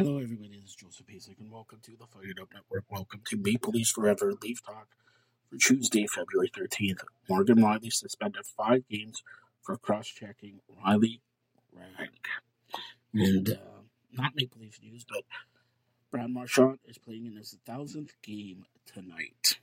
Hello, everybody. This is Joseph Pasek, and welcome to the Fired Up Network. Welcome to Maple Leafs Forever Leaf Talk for Tuesday, February 13th. Morgan Rielly suspended five games for cross checking Ridly Greig. And uh, not Maple Leaf news, but Brad Marchand is playing in his thousandth game tonight.